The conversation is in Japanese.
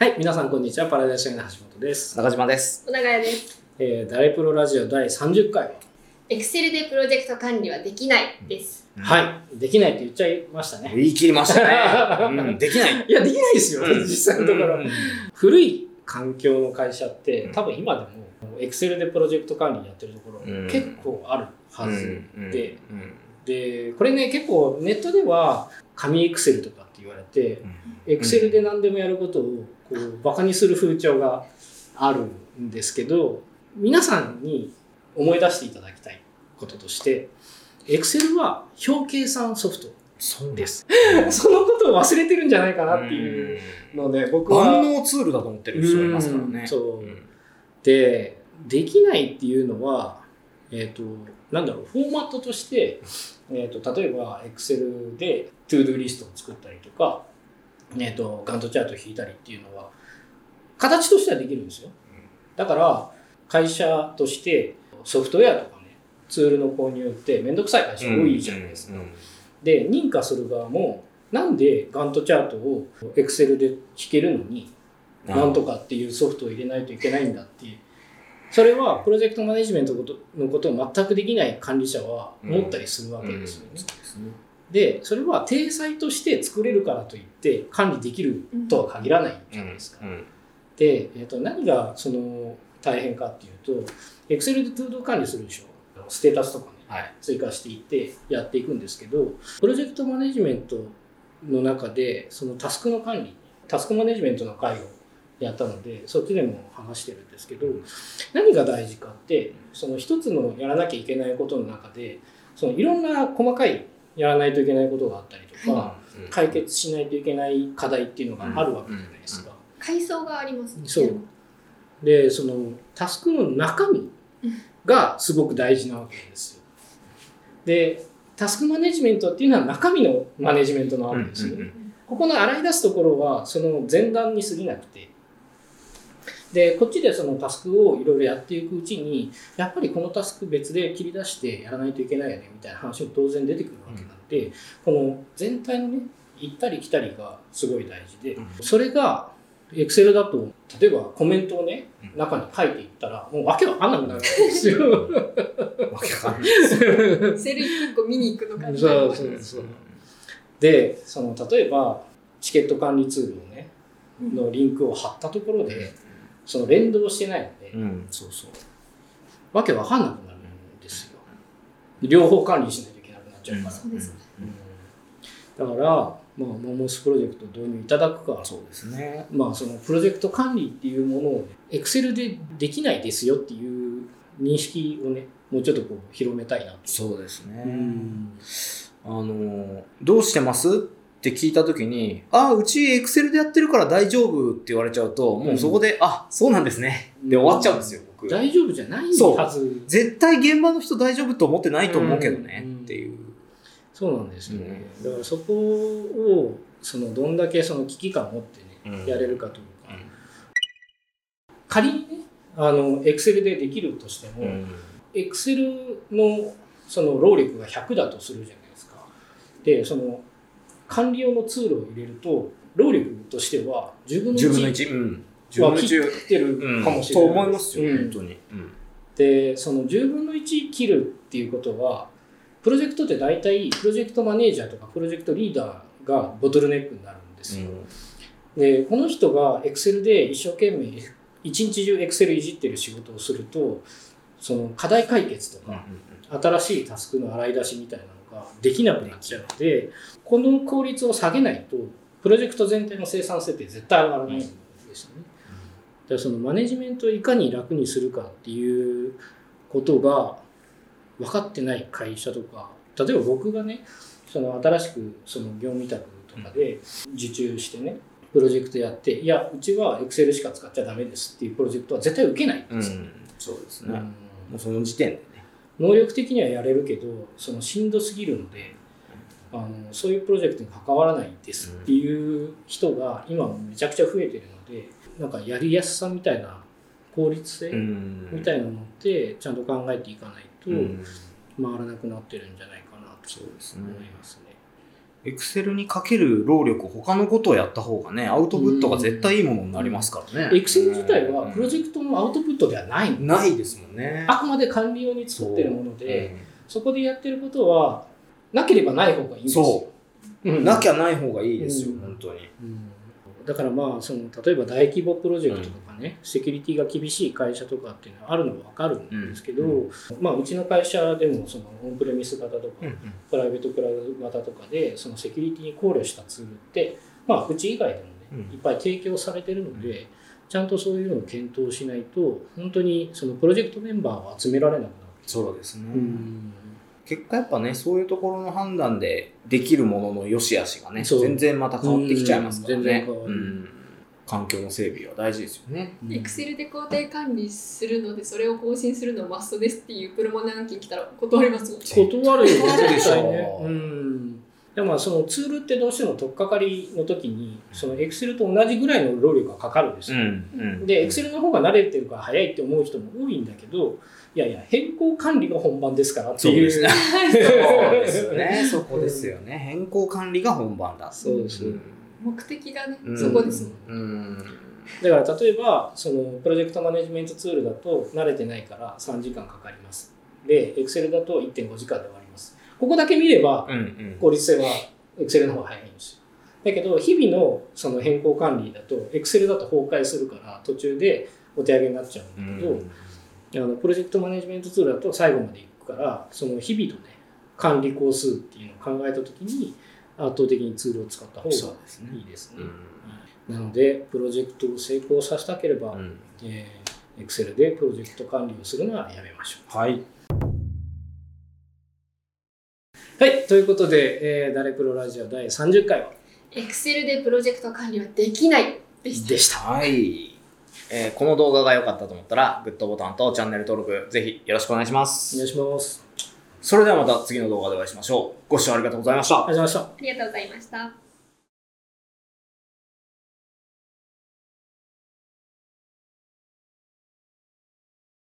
はい、皆さんこんにちは。パラダイスの橋本です。中島です。小長屋です。えー、ダイプロラジオ第30回。エクセルでプロジェクト管理はできないです。はい。できないって言っちゃいましたね。言い切りましたね。うん、できない。いや、できないですよ。うん実際のところ。うん古い環境の会社ってうん多分今でもエクセルでプロジェクト管理やってるところうん結構あるはずうんで、うんでこれね結構ネットでは紙エクセルとか言われてエクセルで何でもやることをこうバカにする風潮があるんですけど皆さんに思い出していただきたいこととしてエクセルは表計算ソフトそうです。そのことを忘れてるんじゃないかなっていうので僕は万能ツールだと思ってる人いますからね。うん。そう。うん。でできないっていうのは、えー、となんだろうフォーマットとして、えー、と例えば Excel で ToDo リストを作ったりとか、えー、とガントチャートを引いたりっていうのは形としてはできるんですよ。だから会社としてソフトウェアとかねツールの購入ってめんどくさい会社多いじゃないですか、で認可する側もなんでガントチャートを Excel で引けるのになんとかっていうソフトを入れないといけないんだっていう。それはプロジェクトマネジメントのことのことを全くできない管理者は思ったりするわけですよね。で、それは体裁として作れるからといって管理できるとは限らないじゃないですか。で、えー、と何がその大変かっていうと、Excel で ToDo 管理するでしょ。ステータスとかね、はい。追加していってやっていくんですけど、プロジェクトマネジメントの中で、そのタスクの管理、タスクマネジメントの会をやったので、そっちでも話してるんですけど、何が大事かって、その一つのやらなきゃいけないことの中で、そのいろんな細かいやらないといけないことがあったりとか、解決しないといけない課題っていうのがあるわけじゃないですか。階層がありますね。そうで、そのタスクの中身がすごく大事なわけですよ。で、タスクマネジメントっていうのは中身のマネジメントなわけですよね。ここの洗い出すところはその前段に過ぎなくて、で、こっちでそのタスクをいろいろやっていくうちに、やっぱりこのタスク別で切り出してやらないといけないよねみたいな話も当然出てくるわけなんで、この全体のね、行ったり来たりがすごい大事で、それが Excel だと、例えばコメントをね、中に書いていったら、もうわけわかんなくなるわけですよ。わけわかんない。セル1個見に行くのかそうそうそう。で、その例えばチケット管理ツールをね、のリンクを貼ったところで、その連動してないので、うん、そうそう。わけわかんなくなるんですよ。両方管理しないといけなくなっちゃうから。そうですね。だから、まあ、モモスプロジェクトを導入いただくか、そうですね。まあ、そのプロジェクト管理っていうものを、エクセルでできないですよっていう認識をね、もうちょっとこう広めたいなと。そうですね。うんあの、どうしてます？って聞いたときに、あ、うちエクセルでやってるから大丈夫って言われちゃうと、もうそこで、あ、そうなんですね。で終わっちゃうんですよ、僕。大丈夫じゃないはず。絶対現場の人大丈夫と思ってないと思うけどね、うんっていう。そうなんですよね。だからそこを、そのどんだけその危機感を持ってね、うんやれるかというか。仮にね、あの、エクセルでできるとしても、エクセルのその労力が100だとするじゃないですか。で、その管理用のツールを入れると、労力としては10分の10分の1 1。うん。10は切1。ってるかもしれない。と思いますよ、うん本当に。で、その10分の1切るっていうことは、プロジェクトって大体プロジェクトマネージャーとかプロジェクトリーダーがボトルネックになるんですよ。で、この人が Excel で一生懸命一日中 Excel いじってる仕事をすると、その課題解決とか、新しいタスクの洗い出しみたいなのができなくなっちゃうので、この効率を下げないと、プロジェクト全体の生産性って絶対上がらないんですよね。だからそのマネジメントをいかに楽にするかっていうことが分かってない会社とか、例えば僕がね、その新しくその業務委託とかで受注してね、プロジェクトやって、いや、うちは Excel しか使っちゃダメですっていうプロジェクトは絶対受けないんですよ。そうですね。うんもうその時点でね。能力的にはやれるけどそのしんどすぎるのであのそういうプロジェクトに関わらないですっていう人が今めちゃくちゃ増えてるのでなんかやりやすさみたいな効率性みたいなのってちゃんと考えていかないとうん。回らなくなってるんじゃないかなとそうです思ね。いますね。Excel にかける労力、他のことをやった方がね、アウトプットが絶対いいものになりますからね。Excel 自体はプロジェクトのアウトプットではないのないですもんね。あくまで管理用に作ってるもので、うんそこでやってることは、なければない方がいいんですよ。そうう。んなきゃない方がいいですよ、うん本当に。うんだからまあその例えば大規模プロジェクトとかね、セキュリティが厳しい会社とかっていうのはあるのは分かるんですけど、うまあ、うちの会社でもそのオンプレミス型とか、うんプライベートクラウド型とかでそのセキュリティに考慮したツールって、まあ、うち以外でもね、うん。いっぱい提供されてるので、ちゃんとそういうのを検討しないと本当にそのプロジェクトメンバーを集められなくなる。そうですね。うん結果やっぱね、そういうところの判断でできるものの良し悪しがね、全然また変わってきちゃいますからね。うん環境の整備は大事ですよね。うん。エクセルで工程管理するのでそれを更新するのマストですっていうプロマネ案件来たら断りますもん断るよ断るでしょでもまあそのツールってどうしても取っかかりの時にその Excel と同じぐらいの労力がかかるんですよ、んで Excel の方が慣れてるから早いって思う人も多いんだけどいやいや変更管理が本番ですからっていうそうですね。そうですよね。そこですよね。変更管理が本番だ。そうですん目的がねうんそこですもんうん。だから例えばそのプロジェクトマネジメントツールだと慣れてないから3時間かかりますで Excel だと1.5時間で終わここだけ見れば。効率性は Excel の方が早いんですよ。だけど、日々のその変更管理だと、Excel だと崩壊するから、途中でお手上げになっちゃうんだけど、あのプロジェクトマネジメントツールだと最後までいくから、その日々のね、管理工数っていうのを考えたときに、圧倒的にツールを使った方がいいですね。うんなので、プロジェクトを成功させたければ、うんえー Excel でプロジェクト管理をするのはやめましょう。はい。はい、ということで、えー、ダレプロラジオ第30回は？エクセルでプロジェクト管理はできないでしたでした。はい。えーこの動画が良かったと思ったら、グッドボタンとチャンネル登録、ぜひよろしくお願いしまおす。願いします。それではまた次の動画でお会いしましょう。ご視聴ありがとうございましたありがとうございました。ありがとうございました